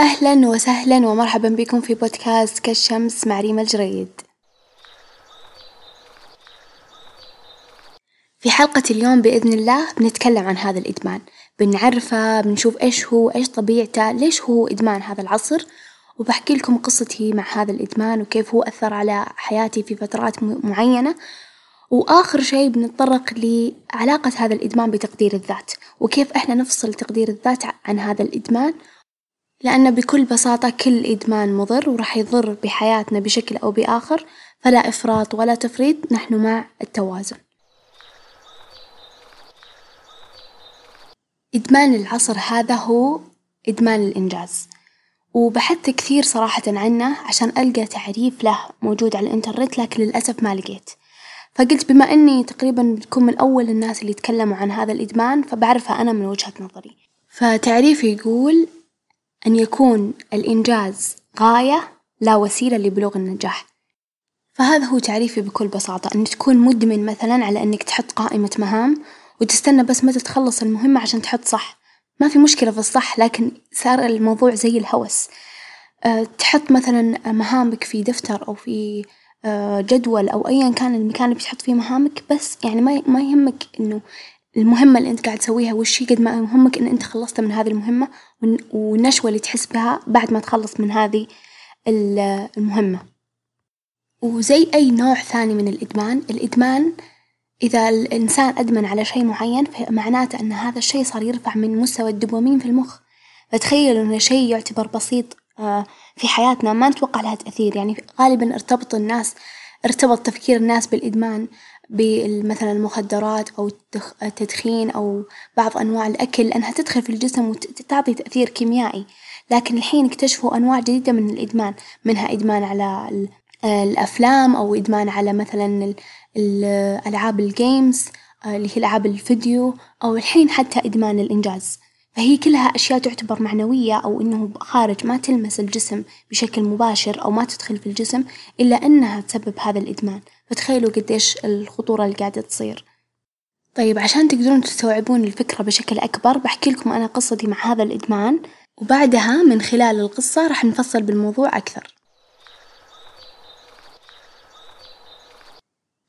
أهلا وسهلا ومرحبا بكم في بودكاست كالشمس مع ريما الجريد. في حلقة اليوم بإذن الله بنتكلم عن هذا الإدمان، بنعرفه بنشوف إيش هو إيش طبيعته ليش هو إدمان هذا العصر، وبحكي لكم قصتي مع هذا الإدمان وكيف هو أثر على حياتي في فترات معينة، وآخر شي بنتطرق لعلاقة هذا الإدمان بتقدير الذات، وكيف إحنا نفصل تقدير الذات عن هذا الإدمان. لأن بكل بساطة كل إدمان مضر وراح يضر بحياتنا بشكل أو بآخر، فلا إفراط ولا تفريط نحن مع التوازن. إدمان العصر هذا هو إدمان الإنجاز، وبحثت كثير صراحة عنه عشان ألقى تعريف له موجود على الإنترنت لكن للأسف ما لقيت، فقلت بما إني تقريبا بكون من أول الناس اللي يتكلموا عن هذا الإدمان فبعرفه أنا من وجهة نظري، فتعريفه يقول أن يكون الإنجاز غاية لا وسيلة لبلوغ النجاح، فهذا هو تعريفي بكل بساطة. إن تكون مدمن مثلًا على إنك تحط قائمة مهام وتستنى بس متى تخلص المهمة عشان تحط صح، ما في مشكلة في الصح لكن صار الموضوع زي الهوس، تحط مثلًا مهامك في دفتر أو في جدول أو أيًا كان المكان اللي بتحط فيه مهامك بس يعني ما ما يهمك إنه المهمة اللي أنت قاعد تسويها وش هي قد ما يهمك إن أنت خلصت من هذه المهمة والنشوة اللي تحس بها بعد ما تخلص من هذه المهمة، وزي أي نوع ثاني من الإدمان، الإدمان إذا الإنسان أدمن على شي معين فمعناته أن هذا الشي صار يرفع من مستوى الدوبامين في المخ، فتخيلوا إنه شي يعتبر بسيط في حياتنا ما نتوقع لها تأثير. يعني غالبًا ارتبط الناس ارتبط تفكير الناس بالإدمان. بمثلًا المخدرات أو التدخين أو بعض أنواع الأكل لأنها تدخل في الجسم وتعطي تأثير كيميائي، لكن الحين اكتشفوا أنواع جديدة من الإدمان منها إدمان على الأفلام أو إدمان على مثلًا ألعاب الجيمز اللي هي ألعاب الفيديو أو الحين حتى إدمان الإنجاز، فهي كلها أشياء تعتبر معنوية أو إنه خارج ما تلمس الجسم بشكل مباشر أو ما تدخل في الجسم إلا إنها تسبب هذا الإدمان، فتخيلوا قديش الخطورة اللي قاعدة تصير. طيب عشان تقدرون تستوعبون الفكرة بشكل أكبر بحكي لكم أنا قصتي مع هذا الإدمان، وبعدها من خلال القصة راح نفصل بالموضوع أكثر.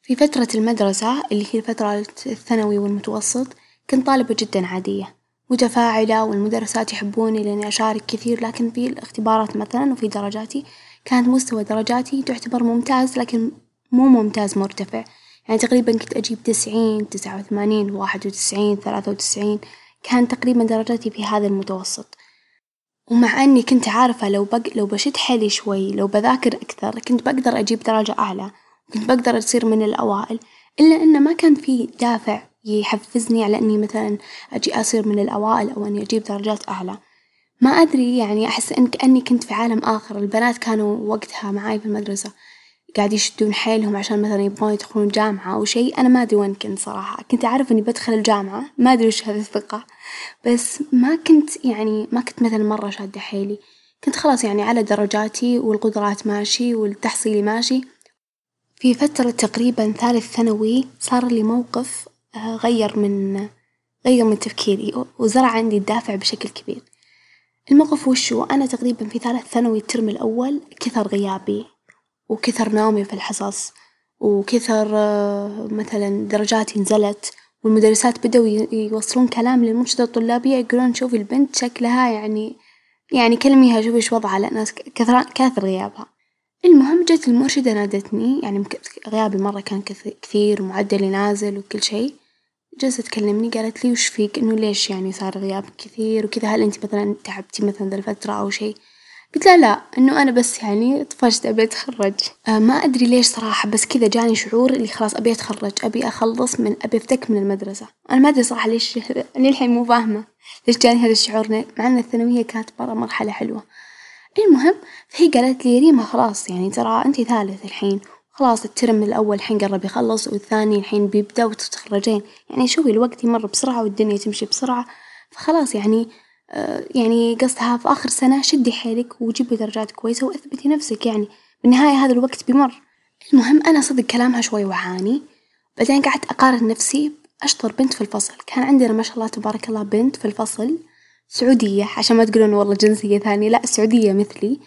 في فترة المدرسة اللي هي فترة الثانوي والمتوسط كنت طالبة جدًا عادية متفاعلة والمدرسات يحبوني لإني أشارك كثير لكن في الاختبارات مثلًا وفي درجاتي كانت مستوى درجاتي تعتبر ممتاز لكن مو ممتاز مرتفع، يعني تقريبًا كنت أجيب تسعين تسعة وثمانين واحد وتسعين ثلاثة وتسعين. كانت تقريبًا درجاتي في هذا المتوسط، ومع إني كنت عارفة لو بق لو بشد حيلي شوي لو بذاكر أكثر كنت بقدر أجيب درجة أعلى، كنت بقدر أصير من الأوائل، إلا إنه ما كان في دافع يحفزني على إني مثلًا أجي أصير من الأوائل أو إني أجيب درجات أعلى، ما أدري يعني أحس إن كأني كنت في عالم آخر، البنات كانوا وقتها معاي في المدرسة. قاعد يشدون حيلهم عشان مثلًا يبغون يدخلون جامعة أو شي، أنا ما أدري وين كنت صراحة، كنت أعرف إني بدخل الجامعة. ما أدري وش هذي الثقة، بس ما كنت يعني ما كنت مثلًا مرة شادة حيلي، كنت خلاص يعني على درجاتي والقدرات ماشي والتحصيلي ماشي، في فترة تقريبًا ثالث ثانوي صار لي موقف غير من غير من تفكيري وزرع عندي الدافع بشكل كبير، الموقف وش هو؟ أنا تقريبًا في ثالث ثانوي الترم الأول كثر غيابي. وكثر نومي في الحصص وكثر مثلًا درجاتي نزلت والمدرسات بدأوا يوصلون كلام للمنشدة الطلابية يقولون شوفي البنت شكلها يعني يعني كلميها شوفي إيش وضعها لأن كثر كاثر غيابها، المهم جت المرشدة نادتني يعني غيابي مرة كان كثير ومعدلي نازل وكل شي، جلست تكلمني قالت لي وش فيك؟ إنه ليش يعني صار غيابك كثير وكذا؟ هل إنتي مثلًا تعبتي مثلًا ذا الفترة أو شي؟ قلت لها لا إنه أنا بس يعني طفشت أبي أتخرج، ما أدري ليش صراحة بس كذا جاني شعور اللي خلاص أبي أتخرج أبي أخلص من أبي أفتك من المدرسة، أنا ما أدري صراحة ليش للحين مو فاهمة ليش جاني هذا الشعور مع إن الثانوية كانت مرة مرحلة حلوة، المهم فهي قالت لي ريما خلاص يعني ترى إنتي ثالث الحين خلاص الترم الأول الحين قرب يخلص والثاني الحين بيبدأ وتتخرجين، يعني شوفي الوقت يمر بسرعة والدنيا تمشي بسرعة، فخلاص يعني يعني قصدها في آخر سنة شدي حيلك وجيبي درجات كويسة وأثبتي نفسك. يعني بالنهاية هذا الوقت بيمر، المهم أنا صدق كلامها شوي وعاني، بعدين قعدت أقارن نفسي. بأشطر بنت في الفصل، كان عندنا ما شاء الله تبارك الله بنت في الفصل. سعودية. عشان ما تقولون والله جنسية ثانية. لأ سعودية مثلي،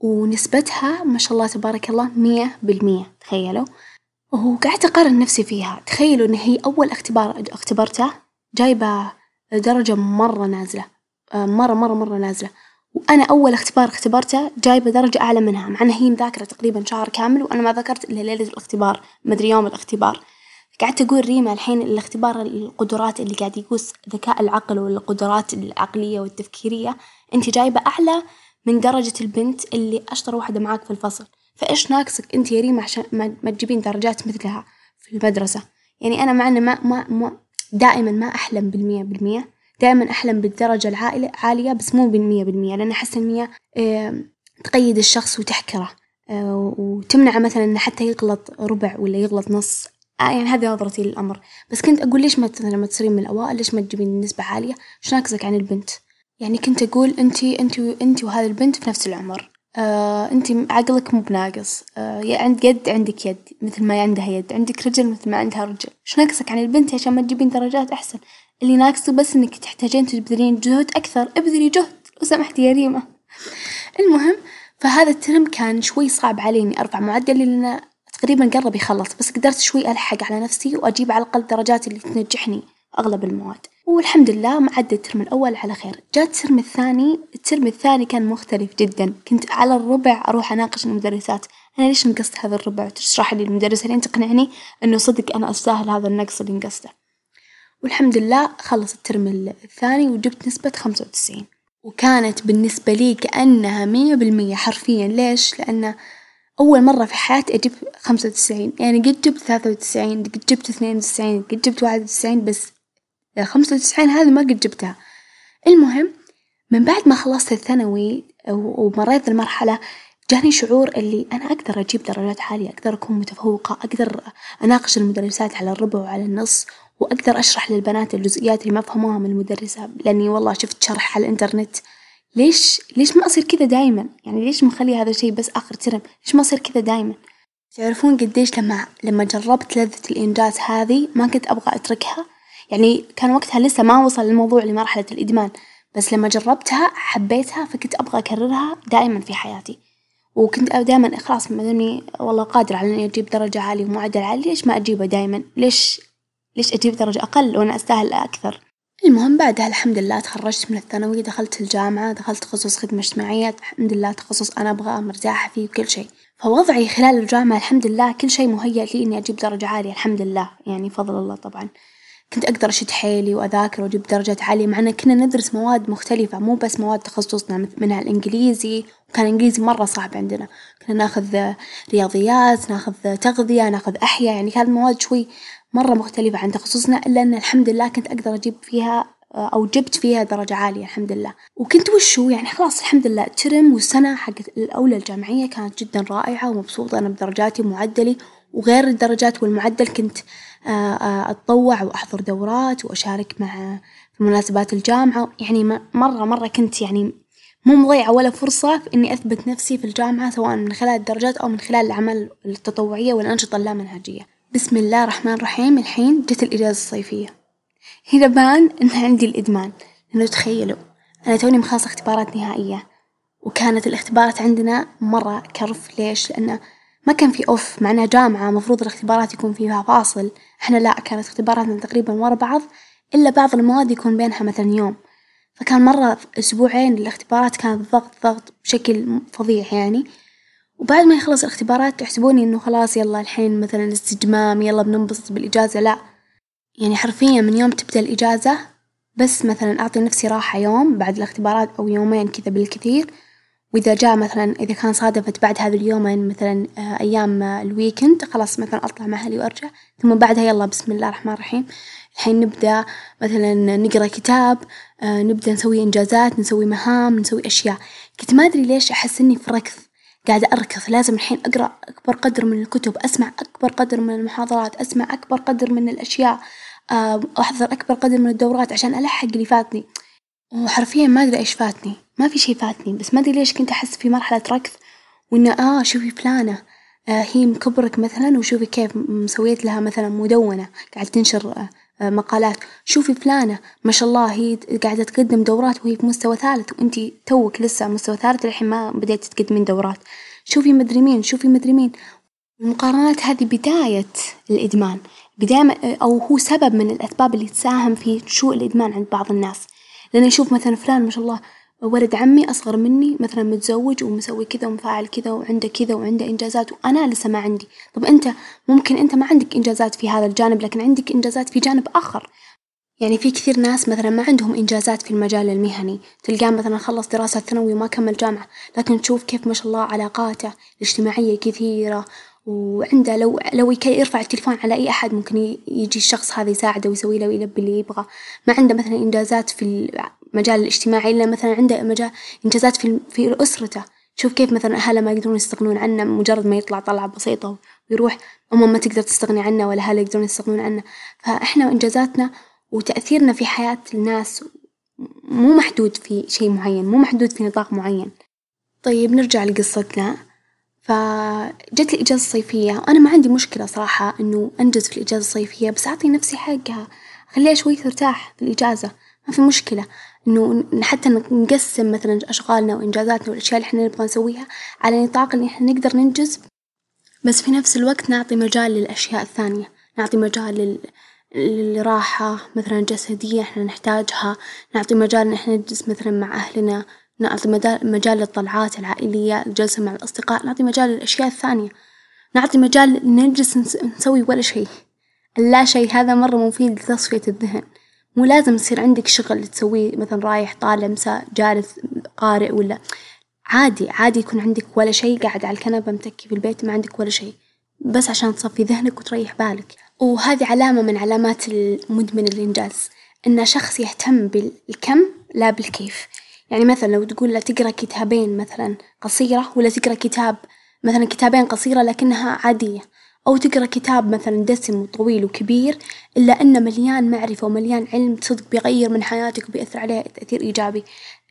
ونسبتها ما شاء الله تبارك الله مية بالمية. تخيلوا، وقعدت أقارن نفسي فيها. تخيلوا إن هي أول اختبار اختبرته. جايبة درجة مرة نازلة. مرة مرة مرة نازلة، وأنا أول اختبار اختبرته جايبة درجة أعلى منها مع إن هي مذاكرة تقريبا شهر كامل وأنا ما ذاكرت إلا ليلة الاختبار ما أدري يوم الاختبار، قعدت أقول ريما الحين الاختبار القدرات اللي قاعد يقوس ذكاء العقل والقدرات العقلية والتفكيرية إنتي جايبة أعلى من درجة البنت اللي أشطر واحدة معاك في الفصل، فإيش ناقصك إنتي يا ريما عشان ما ما تجيبين درجات مثلها في المدرسة؟ يعني أنا مع إنه ما ما ما دائما ما أحلم بالمية بالمية، دائما أحلم بالدرجة العائلة عالية بس مو بالمية بالمية لأن أحس المية تقيد الشخص وتحكره، وتمنعه مثلا إنه حتى يغلط ربع ولا يغلط نص، يعني هذي نظرتي للأمر، بس كنت أقول ليش ما لما تصيرين من الأوائل ليش ما تجيبين نسبة عالية؟ إيش ناقصك عن البنت؟ يعني كنت أقول إنتي إنتي إنتي وهذي البنت في نفس العمر، إنتي عقلك مو بناقص، يا عند يد عندك يد مثل ما عندها يد، عندك رجل مثل ما عندها رجل، إيش ناقصك عن البنت عشان ما تجيبين درجات أحسن؟ اللي ناقصه بس إنك تحتاجين تبذلين جهد أكثر، ابذلي جهد لو سمحتي يا ريما، المهم فهذا الترم كان شوي صعب علي إني أرفع معدلي لأنه تقريبا قرب يخلص بس قدرت شوي ألحق على نفسي وأجيب على الأقل الدرجات اللي تنجحني أغلب المواد، والحمد لله عدى الترم الأول على خير، جا الترم الثاني الترم الثاني كان مختلف جدا، كنت على الربع أروح أناقش المدرسات، أنا ليش نقصت هذا الربع؟ تشرح لي المدرسة لين تقنعني إنه صدق أنا أستاهل هذا النقص اللي نقصته، والحمد لله خلص الترم الثاني وجبت نسبة خمسة وتسعين، وكانت بالنسبة لي كأنها مية بالمية حرفيا. ليش؟ لأنه أول مرة في حياتي أجيب خمسة وتسعين، يعني قد جبت ثلاثة وتسعين قد جبت اثنين وتسعين قد جبت واحد وتسعين بس خمسة وتسعين هذي ما قد جبتها، المهم من بعد ما خلصت الثانوي ومريت المرحلة جاني شعور اللي أنا أقدر أجيب درجات عالية أقدر أكون متفوقة أقدر أناقش المدرسات على الربع وعلى النص، وأقدر أشرح للبنات الجزئيات اللي ما فهموها من المدرسة لأني والله شفت شرح على الإنترنت. ليش ليش ما أصير كذا دايما؟ يعني ليش مخلي هذا الشي بس آخر ترم؟ ليش ما أصير كذا دايما؟ تعرفون قديش لما لما جربت لذة الإنجاز هذي ما كنت أبغى أتركها، يعني كان وقتها لسه ما وصل الموضوع لمرحلة الإدمان، بس لما جربتها حبيتها فكنت أبغى أكررها دائما في حياتي، وكنت دائما خلاص ما والله قادرة على إني أجيب درجة عالية ومعدل عالي ليش ما أجيبه دايما؟ ليش ليش أجيب درجة أقل وأنا أستاهل أكثر؟ المهم بعدها الحمد لله تخرجت من الثانوي دخلت الجامعة دخلت تخصص خدمة اجتماعية الحمد لله تخصص أنا أبغاه مرتاحة فيه وكل شي، فوضعي خلال الجامعة الحمد لله كل شي مهيأ لي إني أجيب درجة عالية الحمد لله يعني فضل الله طبعًا، كنت أقدر أشد حيلي وأذاكر وأجيب درجات عالية مع إن كنا ندرس مواد مختلفة مو بس مواد تخصصنا منها الإنجليزي وكان الإنجليزي مرة صعب عندنا، كنا ناخذ رياضيات ناخذ تغذية ناخذ أحياء يعني كانت مواد شوي مرة مختلفة عن تخصصنا إلا إن الحمد لله كنت أقدر أجيب فيها أو جبت فيها درجة عالية الحمد لله، وكنت وشو؟ يعني خلاص الحمد لله الترم والسنة حقت الأولى الجامعية كانت جدا رائعة ومبسوطة أنا بدرجاتي ومعدلي، وغير الدرجات والمعدل كنت أتطوع وأحضر دورات وأشارك مع في مناسبات الجامعة، يعني مرة مرة كنت يعني مو مضيعة ولا فرصة في إني أثبت نفسي في الجامعة سواء من خلال الدرجات أو من خلال الأعمال التطوعية والأنشطة اللامنهجية، بسم الله الرحمن الرحيم. الحين جت الإجازة الصيفية، هنا بان إن عندي الإدمان، لأنه تخيلوا أنا توني مخلصة اختبارات نهائية، وكانت الاختبارات عندنا مرة كرف. ليش؟ لأنه ما كان في أوف. مع إنها جامعة مفروض الاختبارات يكون فيها فاصل، إحنا لأ كانت اختباراتنا تقريبا ورا بعض إلا بعض المواد يكون بينها مثلا يوم، فكان مرة أسبوعين الاختبارات كانت ضغط ضغط بشكل فظيع يعني، وبعد ما يخلص الاختبارات تحسبوني إنه خلاص يلا الحين مثلا استجمام يلا بننبسط بالإجازة. لأ، يعني حرفيا من يوم تبدأ الإجازة بس مثلا أعطي نفسي راحة يوم بعد الاختبارات أو يومين كذا بالكثير، وإذا جاء مثلا إذا كان صادفت بعد هذا اليومين مثلا أيام الويكند خلاص مثلا أطلع مع أهلي وأرجع، ثم بعدها يلا بسم الله الرحمن الرحيم. الحين نبدأ مثلا نقرأ كتاب نبدأ نسوي إنجازات نسوي مهام نسوي أشياء، كنت ما أدري ليش أحس إني في ركض قاعدة أركض. لازم الحين أقرأ أكبر قدر من الكتب أسمع أكبر قدر من المحاضرات أسمع أكبر قدر من الأشياء أحضر أكبر قدر من الدورات عشان ألحق اللي فاتني، وحرفيا ما أدري إيش فاتني. ما في شي فاتني بس ما أدري ليش كنت أحس في مرحلة ركض وإنه آه شوفي فلانة هي مكبرك مثلا وشوفي كيف مسويت لها مثلا مدونة قاعدة تنشر مقالات. شوفي فلانة ما شاء الله هي قاعدة تقدم دورات وهي في مستوى ثالث وإنتي توك لسه مستوى ثالث للحين ما بديتِ تقدمين دورات، شوفي مدري مين شوفي مدري مين، المقارنات هذي بداية الإدمان، بداية أو هو سبب من الأسباب اللي تساهم في نشوء الإدمان عند بعض الناس، لأن يشوف مثلا فلان ما شاء الله ولد عمي أصغر مني مثلا متزوج ومسوي كذا ومفعل كذا وعنده كذا وعنده إنجازات وأنا لسه ما عندي، طب إنت ممكن إنت ما عندك إنجازات في هذا الجانب لكن عندك إنجازات في جانب آخر، يعني في كثير ناس مثلا ما عندهم إنجازات في المجال المهني، تلقاه مثلا خلص دراسة ثانوي وما كمل جامعة، لكن تشوف كيف ما شاء الله علاقاته الاجتماعية كثيرة وعنده لو لو يرفع التلفون على أي أحد ممكن يجي الشخص هذا يساعده ويسوي له ويلبي اللي يبغاه، ما عنده مثلا إنجازات في المجال الاجتماعي إلا مثلا عنده مجال إنجازات في في أسرته، شوف كيف مثلا أهله ما يقدرون يستغنون عنه مجرد ما يطلع طلعة بسيطة ويروح أمه ما تقدر تستغني عنه ولا أهله يقدرون يستغنون عنه، فإحنا وإنجازاتنا وتأثيرنا في حياة الناس مو محدود في شي معين، مو محدود في نطاق معين، طيب نرجع لقصتنا، فجت الإجازة الصيفية وأنا ما عندي مشكلة صراحة إنه أنجز في الإجازة الصيفية بس أعطي نفسي حقها، أخليها شوي ترتاح في الإجازة ما في مشكلة. إنه حتى نقسم مثلا أشغالنا وإنجازاتنا والأشياء اللي إحنا نبغى نسويها على نطاق إن إحنا نقدر ننجز بس في نفس الوقت نعطي مجال للأشياء الثانية، نعطي مجال لل للراحة مثلا جسدية إحنا نحتاجها، نعطي مجال إن إحنا نجلس مثلا مع أهلنا، نعطي مجال للطلعات العائلية، الجلسة مع الأصدقاء، نعطي مجال للأشياء الثانية، نعطي مجال نجلس نسوي ولا شي، اللا شي هذا مرة مفيد لتصفية الذهن، مو لازم يصير عندك شغل تسويه مثلا رايح طالع مساء جالس قارئ ولا. عادي عادي يكون عندك ولا شي قاعد على الكنبة متكي في البيت ما عندك ولا شي، بس عشان تصفي ذهنك وتريح بالك، وهذي علامة من علامات المدمن الإنجاز إنه شخص يهتم بالكم لا بالكيف، يعني مثلا لو تقول له تقرأ كتابين مثلا قصيرة ولا تقرأ كتاب مثلا كتابين قصيرة لكنها عادية، أو تقرأ كتاب مثلا دسم وطويل وكبير إلا إنه مليان معرفة ومليان علم صدق بيغير من حياتك وبيأثر عليها تأثير إيجابي،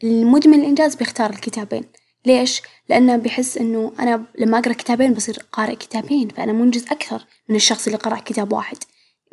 المدمن الإنجاز بيختار الكتابين، ليش؟ لأنه بيحس إنه أنا لما أقرأ كتابين بصير قارئ كتابين فأنا منجز أكثر من الشخص اللي قرأ كتاب واحد،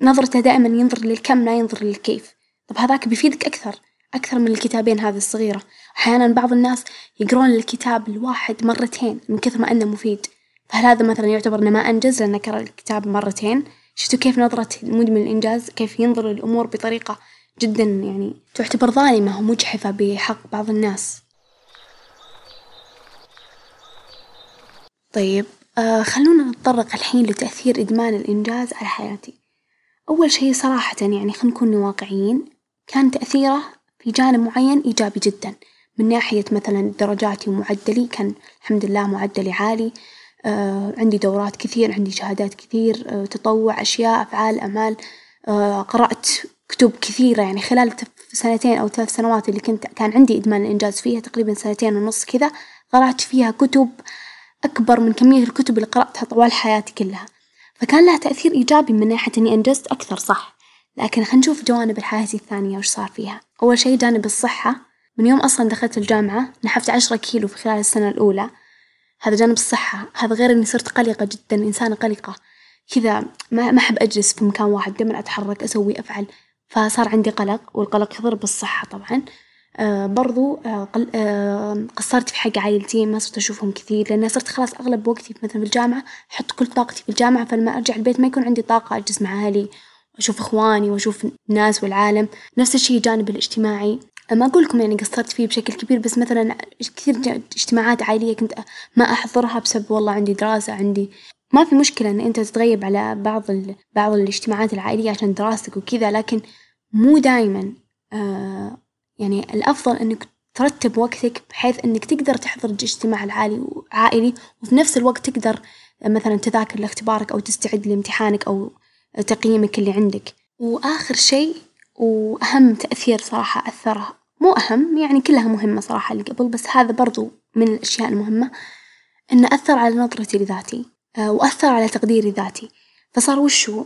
نظرته دائما ينظر للكم لا ينظر للكيف، طب هذاك بيفيدك أكثر أكثر من الكتابين هذي الصغيرة، أحيانا بعض الناس يقرون الكتاب الواحد مرتين من كثر ما إنه مفيد، فهل هذا مثلا يعتبر إنه ما أنجز؟ لأنه قرأ الكتاب مرتين؟ شفتوا كيف نظرة المدمن الإنجاز؟ كيف ينظر للأمور بطريقة جدا يعني تعتبر ظالمة ومجحفة بحق بعض الناس. طيب آه خلونا نتطرق الحين لتأثير إدمان الإنجاز على حياتي، أول شي صراحة يعني خلينا نكون واقعيين كان تأثيره في جانب معين إيجابي جدا. من ناحية مثلا درجاتي ومعدلي كان الحمد لله معدلي عالي، عندي دورات كثير عندي شهادات كثير آه تطوع أشياء أفعال أعمال آه قرأت كتب كثيرة يعني خلال سنتين أو ثلاث سنوات اللي كنت كان عندي إدمان الإنجاز فيها تقريبا سنتين ونص كذا قرأت فيها كتب أكبر من كمية الكتب اللي قرأتها طوال حياتي كلها، فكان لها تأثير إيجابي من ناحية إني أنجزت أكثر صح، لكن خلينا نشوف جوانب الحياة الثانية وش صار فيها، أول شي جانب الصحة. من يوم أصلا دخلت الجامعة نحفت عشرة كيلو في خلال السنة الأولى، هذا جانب الصحة، هذا غير إني صرت قلقة جدا إنسانة قلقة. كذا ما ما أحب أجلس في مكان واحد دايما أتحرك أسوي أفعل، فصار عندي قلق والقلق يضر بالصحة طبعًا. آه برضو آه قل آه قصرت في حق عائلتي ما صرت أشوفهم كثير لأن صرت خلاص أغلب وقتي مثلا في الجامعة أحط كل طاقتي في الجامعة فلما أرجع البيت ما يكون عندي طاقة أجلس مع أهلي وأشوف إخواني وأشوف الناس والعالم، نفس الشي الجانب الاجتماعي. ما أقول لكم يعني قصرت فيه بشكل كبير بس مثلا كثير اجتماعات عائلية كنت ما أحضرها بسبب والله عندي دراسة عندي ما في مشكلة إن أنت تتغيب على بعض ال بعض الاجتماعات العائلية عشان دراستك وكذا لكن مو دايمًا يعني الأفضل إنك ترتب وقتك بحيث إنك تقدر تحضر الاجتماع العالي عائلي وفي نفس الوقت تقدر مثلا تذاكر لاختبارك أو تستعد لامتحانك أو تقييمك اللي عندك، وآخر شي وأهم تأثير صراحة أثر مو أهم يعني كلها مهمة صراحة اللي قبل بس هذا برضو من الأشياء المهمة إنه أثر على نظرتي لذاتي وأثر على تقديري ذاتي، فصار وشو؟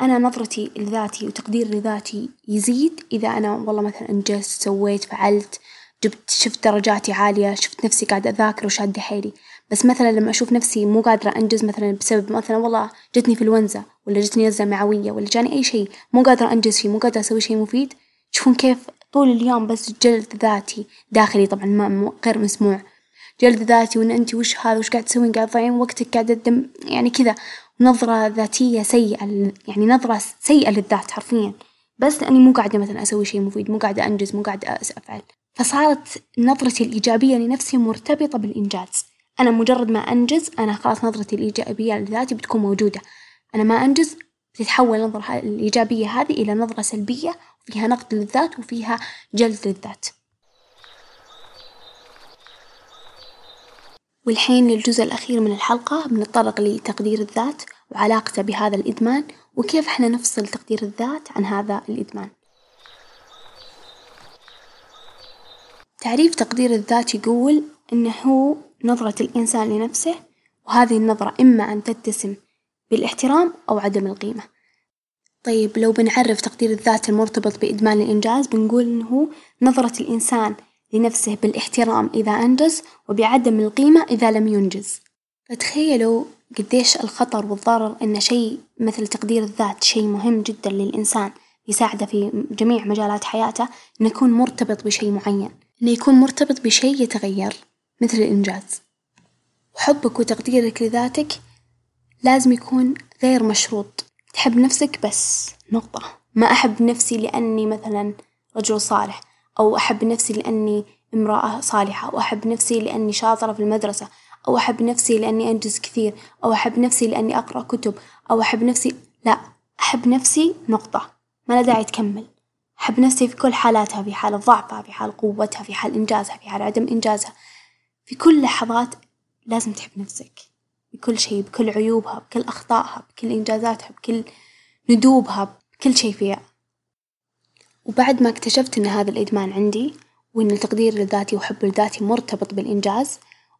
أنا نظرتي لذاتي وتقديري لذاتي يزيد إذا أنا والله مثلا أنجزت سويت فعلت جبت شفت درجاتي عالية شفت نفسي قاعدة أذاكر وشادة حيلي، بس مثلا لما أشوف نفسي مو قادرة أنجز مثلا بسبب مثلا والله جتني إنفلونزا ولا جتني نزلة معوية ولا جاني أي شي مو قادرة أنجز فيه مو قادرة أسوي شي مفيد، تشوفون كيف طول اليوم بس جلد ذاتي داخلي طبعا ما غير مسموع، جلد ذاتي وإن أنتي وش هذا وش قاعد تسوين؟ قاعدة تضيعين وقتك قاعدة تدم يعني كذا. نظرة ذاتية سيئة يعني نظرة سيئة للذات حرفيًا، بس لإني مو قاعدة مثلا أسوي شي مفيد مو قاعدة أنجز مو قاعدة أفعل، فصارت نظرتي الإيجابية لنفسي مرتبطة بالإنجاز، أنا مجرد ما أنجز أنا خلاص نظرتي الإيجابية لذاتي بتكون موجودة، أنا ما أنجز تتحول النظرة الإيجابية هذي إلى نظرة سلبية فيها نقد للذات وفيها جلد للذات. والحين للجزء الأخير من الحلقة بنتطرق لتقدير الذات وعلاقته بهذا الإدمان وكيف إحنا نفصل تقدير الذات عن هذا الإدمان. تعريف تقدير الذات يقول إنه هو نظرة الإنسان لنفسه وهذه النظرة إما أن تتسم بالاحترام أو عدم القيمة، طيب لو بنعرف تقدير الذات المرتبط بإدمان الإنجاز بنقول إنه نظرة الإنسان لنفسه بالاحترام إذا أنجز وبعدم القيمة إذا لم ينجز، فتخيلوا قديش الخطر والضرر إن شي مثل تقدير الذات شي مهم جدا للإنسان يساعده في جميع مجالات حياته إنه يكون مرتبط بشي معين، إنه يكون مرتبط بشي يتغير. مثل الإنجاز، وحبك وتقديرك لذاتك لازم يكون غير مشروط، تحب نفسك بس نقطة، ما أحب نفسي لأني مثلا رجل صالح أو أحب نفسي لأني امرأة صالحة أو أحب نفسي لأني شاطرة في المدرسة أو أحب نفسي لأني أنجز كثير أو أحب نفسي لأني أقرأ كتب أو أحب نفسي لا. أحب نفسي نقطة. ما له داعي تكمل، أحب نفسي في كل حالاتها في حال ضعفها في حال قوتها في حال إنجازها في حال عدم إنجازها، في كل لحظات لازم تحب نفسك. بكل شي بكل عيوبها بكل أخطائها بكل إنجازاتها بكل ندوبها بكل شي فيها، وبعد ما اكتشفت إن هذا الإدمان عندي وإن التقدير لذاتي وحب لذاتي مرتبط بالإنجاز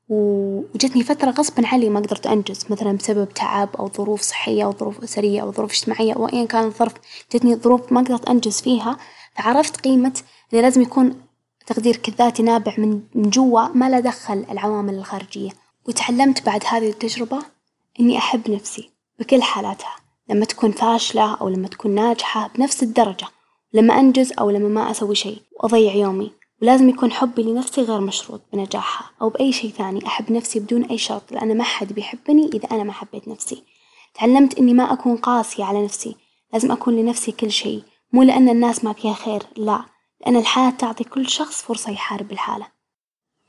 وجتني فترة غصبًا عني ما قدرت أنجز. مثلًا بسبب تعب أو ظروف صحية أو ظروف أسرية أو ظروف اجتماعية أو أيًا كان الظرف جتني ظروف ما قدرت أنجز فيها، فعرفت قيمة إنه لازم يكون تقديرك الذاتي نابع من جوا ما له دخل العوامل الخارجية، وتعلمت بعد هذه التجربة إني أحب نفسي بكل حالاتها لما تكون فاشلة أو لما تكون ناجحة بنفس الدرجة، لما أنجز أو لما ما أسوي شي وأضيع يومي. ولازم يكون حبي لنفسي غير مشروط بنجاحها أو بأي شي ثاني. أحب نفسي بدون أي شرط لأن ما حد بيحبني إذا أنا ما حبيت نفسي، تعلمت إني ما أكون قاسية على نفسي، لازم أكون لنفسي كل شي مو لأن الناس ما فيها خير لا. لأن الحياة تعطي كل شخص فرصة يحارب الحالة،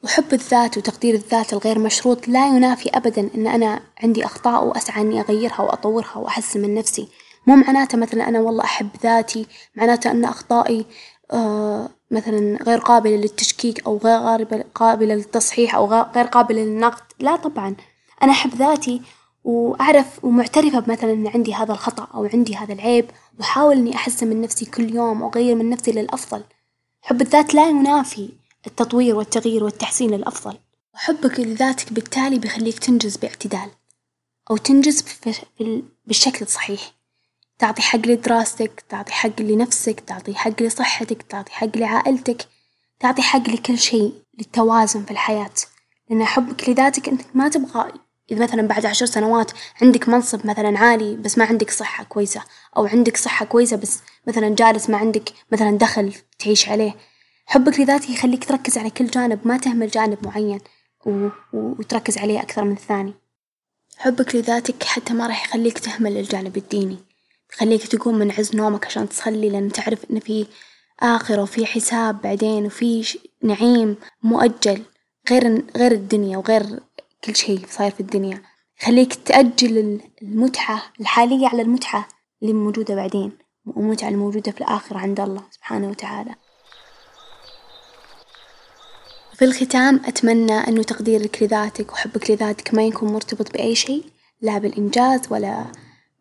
وحب الذات وتقدير الذات الغير مشروط لا ينافي أبدًا إن أنا عندي أخطاء وأسعى إني أغيرها وأطورها وأحسن من نفسي، مو معناته مثلًا أنا والله أحب ذاتي معناته أن أخطائي مثلًا غير قابلة للتشكيك أو غير قابلة للتصحيح أو غير قابلة للنقد، لا طبعًا. أنا أحب ذاتي وأعرف ومعترفة بمثلًا إن عندي هذا الخطأ أو عندي هذا العيب وأحاول إني أحسن من نفسي كل يوم وأغير من نفسي للأفضل، حب الذات لا ينافي التطوير والتغيير والتحسين للأفضل، وحبك لذاتك بالتالي بيخليك تنجز باعتدال أو تنجز بالشكل الصحيح. تعطي حق لدراستك تعطي حق لنفسك تعطي حق لصحتك تعطي حق لعائلتك تعطي حق لكل شي للتوازن في الحياة، لأن حبك لذاتك إنك ما تبغى إذا مثلًا بعد عشر سنوات عندك منصب مثلًا عالي بس ما عندك صحة كويسة أو عندك صحة كويسة بس مثلًا جالس ما عندك مثلًا دخل تعيش عليه، حبك لذاتك يخليك تركز على كل جانب ما تهمل جانب معين وتركز عليه أكثر من الثاني، حبك لذاتك حتى ما راح يخليك تهمل الجانب الديني. تخليك تقوم من عز نومك عشان تصلي لأن تعرف إن في آخرة وفي حساب بعدين وفي نعيم مؤجل غير غير الدنيا وغير كل شي صاير في الدنيا، يخليك تأجل المتعة الحالية على المتعة اللي موجودة بعدين والمتعة الموجودة في الآخرة عند الله سبحانه وتعالى. في الختام أتمنى إنه تقديرك لذاتك وحبك لذاتك ما يكون مرتبط بأي شي لا بالإنجاز ولا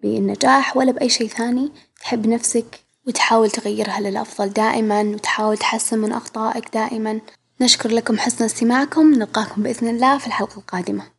بالنجاح ولا بأي شي ثاني، تحب نفسك وتحاول تغيرها للأفضل دائمًا وتحاول تحسن من أخطائك دائمًا، نشكر لكم حسن استماعكم نلقاكم بإذن الله في الحلقة القادمة.